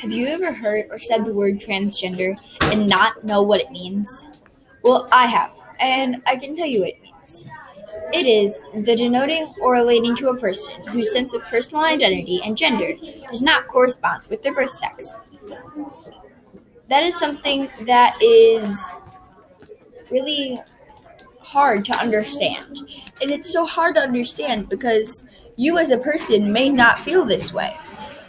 Have you ever heard or said the word transgender and not know what it means? Well, I have, and I can tell you what it means. It is the denoting or relating to a person whose sense of personal identity and gender does not correspond with their birth sex. That is something that is really hard to understand. And it's so hard to understand because you as a person may not feel this way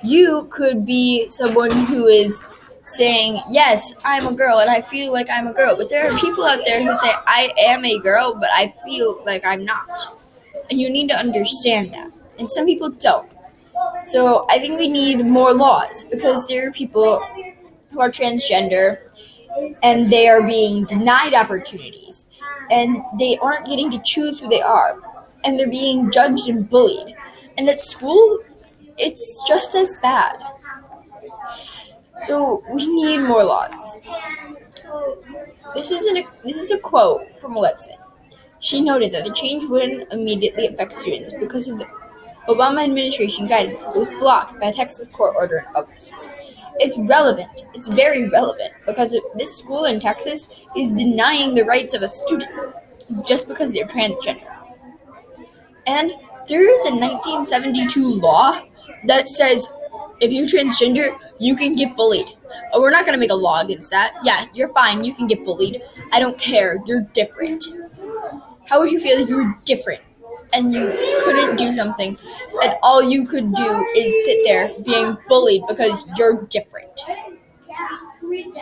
you could be someone who is saying, Yes, I'm a girl and I feel like I'm a girl. But there are people out there who say, I am a girl, but I feel like I'm not. And you need to understand that. And some people don't. So I think we need more laws because there are people who are transgender and they are being denied opportunities and they aren't getting to choose who they are and they're being judged and bullied. And at school, it's just as bad. So we need more laws. This is an, this is a quote from a website. She noted that the change wouldn't immediately affect students because of the Obama administration guidance was blocked by a Texas court order and others. It's relevant. It's very relevant because this school in Texas is denying the rights of a student just because they're transgender. And there is a 1972 law that says if you're transgender, you can get bullied. Oh, we're not gonna make a law against that. Yeah, you're fine. You can get bullied. I don't care. You're different. How would you feel if you were different and you couldn't do something, and all you could do is sit there being bullied because you're different?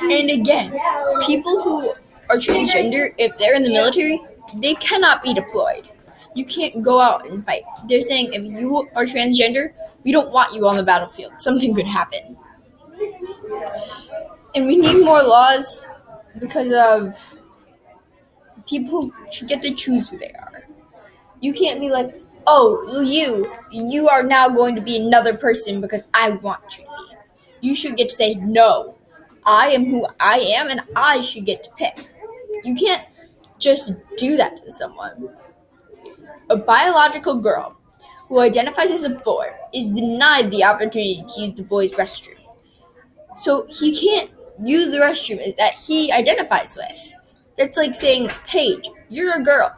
And again, people who are transgender, if they're in the military, they cannot be deployed. You can't go out and fight. They're saying if you are transgender, we don't want you on the battlefield. Something could happen. And we need more laws because of people should get to choose who they are. You can't be like, oh, you, you are now going to be another person because I want you to be. You should get to say, no, I am who I am and I should get to pick. You can't just do that to someone. A biological girl who identifies as a boy, is denied the opportunity to use the boys' restroom. So he can't use the restroom that he identifies with. That's like saying, Paige, you're a girl.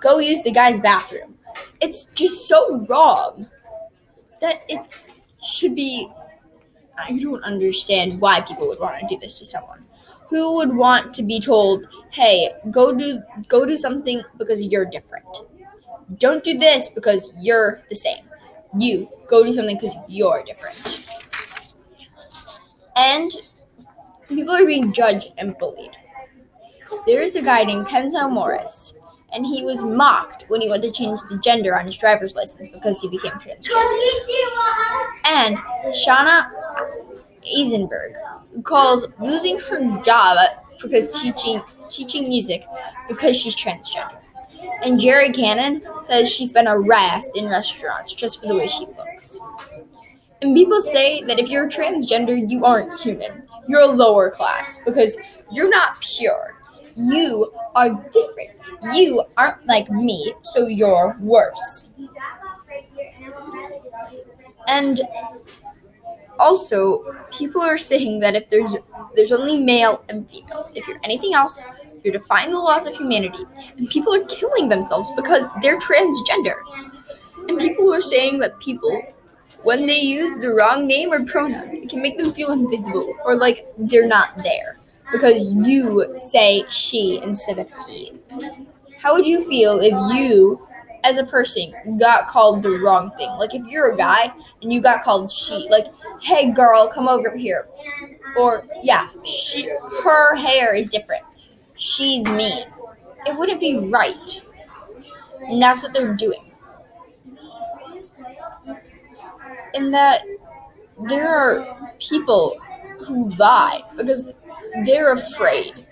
Go use the guy's bathroom. It's just so wrong that it should be. I don't understand why people would want to do this to someone. Who would want to be told, "Hey, go do go do something because you're different"? Don't do this because you're the same. You go do something because you're different. And people are being judged and bullied. There is a guy named Kenzo Morris, and he was mocked when he went to change the gender on his driver's license because he became transgender. And Shauna Eisenberg calls losing her job because teaching teaching music because she's transgender. And Jerry Cannon says she's been harassed in restaurants just for the way she looks. And people say that if you're transgender, you aren't human. You're a lower class because you're not pure. You are different. You aren't like me, so you're worse. And also, people are saying that if there's there's only male and female, if you're anything else, you're defying the laws of humanity, and people are killing themselves because they're transgender. And people are saying that people, when they use the wrong name or pronoun, it can make them feel invisible or like they're not there because you say she instead of he. How would you feel if you, as a person, got called the wrong thing? Like if you're a guy and you got called she, like, hey girl, come over here. Or yeah, she her hair is different she's mean. It wouldn't be right. And that's what they're doing. And that there are people who lie because they're afraid.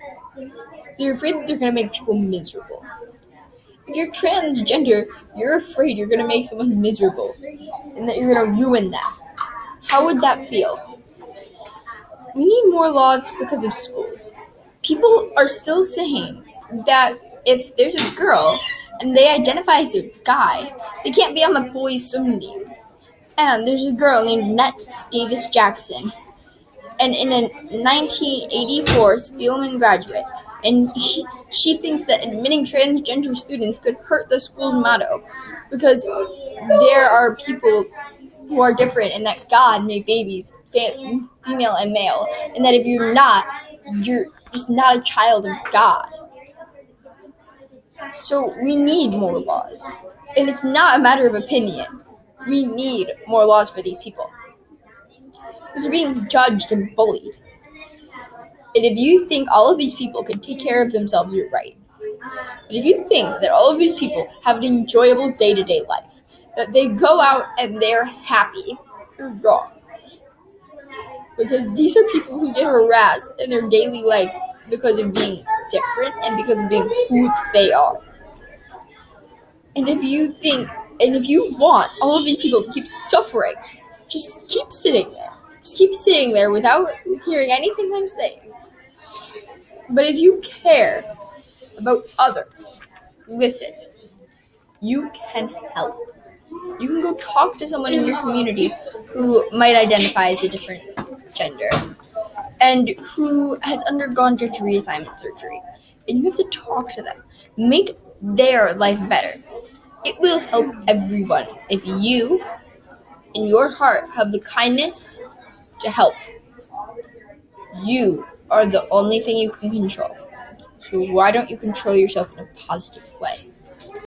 They're afraid that they're going to make people miserable. If you're transgender, you're afraid you're going to make someone miserable and that you're going to ruin them. How would that feel? We need more laws because of schools people are still saying that if there's a girl and they identify as a guy, they can't be on the boys' swim team. And there's a girl named Nett Davis Jackson, and in a 1984 Spelman graduate. And he, she thinks that admitting transgender students could hurt the school's motto because there are people who are different and that God made babies female and male, and that if you're not, you're just not a child of God. So we need more laws. And it's not a matter of opinion. We need more laws for these people. Because they're being judged and bullied. And if you think all of these people can take care of themselves, you're right. But if you think that all of these people have an enjoyable day to day life, that they go out and they're happy, you're wrong. Because these are people who get harassed in their daily life because of being different and because of being who they are. And if you think, and if you want all of these people to keep suffering, just keep sitting there. Just keep sitting there without hearing anything I'm saying. But if you care about others, listen. You can help. You can go talk to someone in your community who might identify as a different gender and who has undergone gender reassignment surgery. And you have to talk to them. Make their life better. It will help everyone if you, in your heart, have the kindness to help. You are the only thing you can control. So why don't you control yourself in a positive way?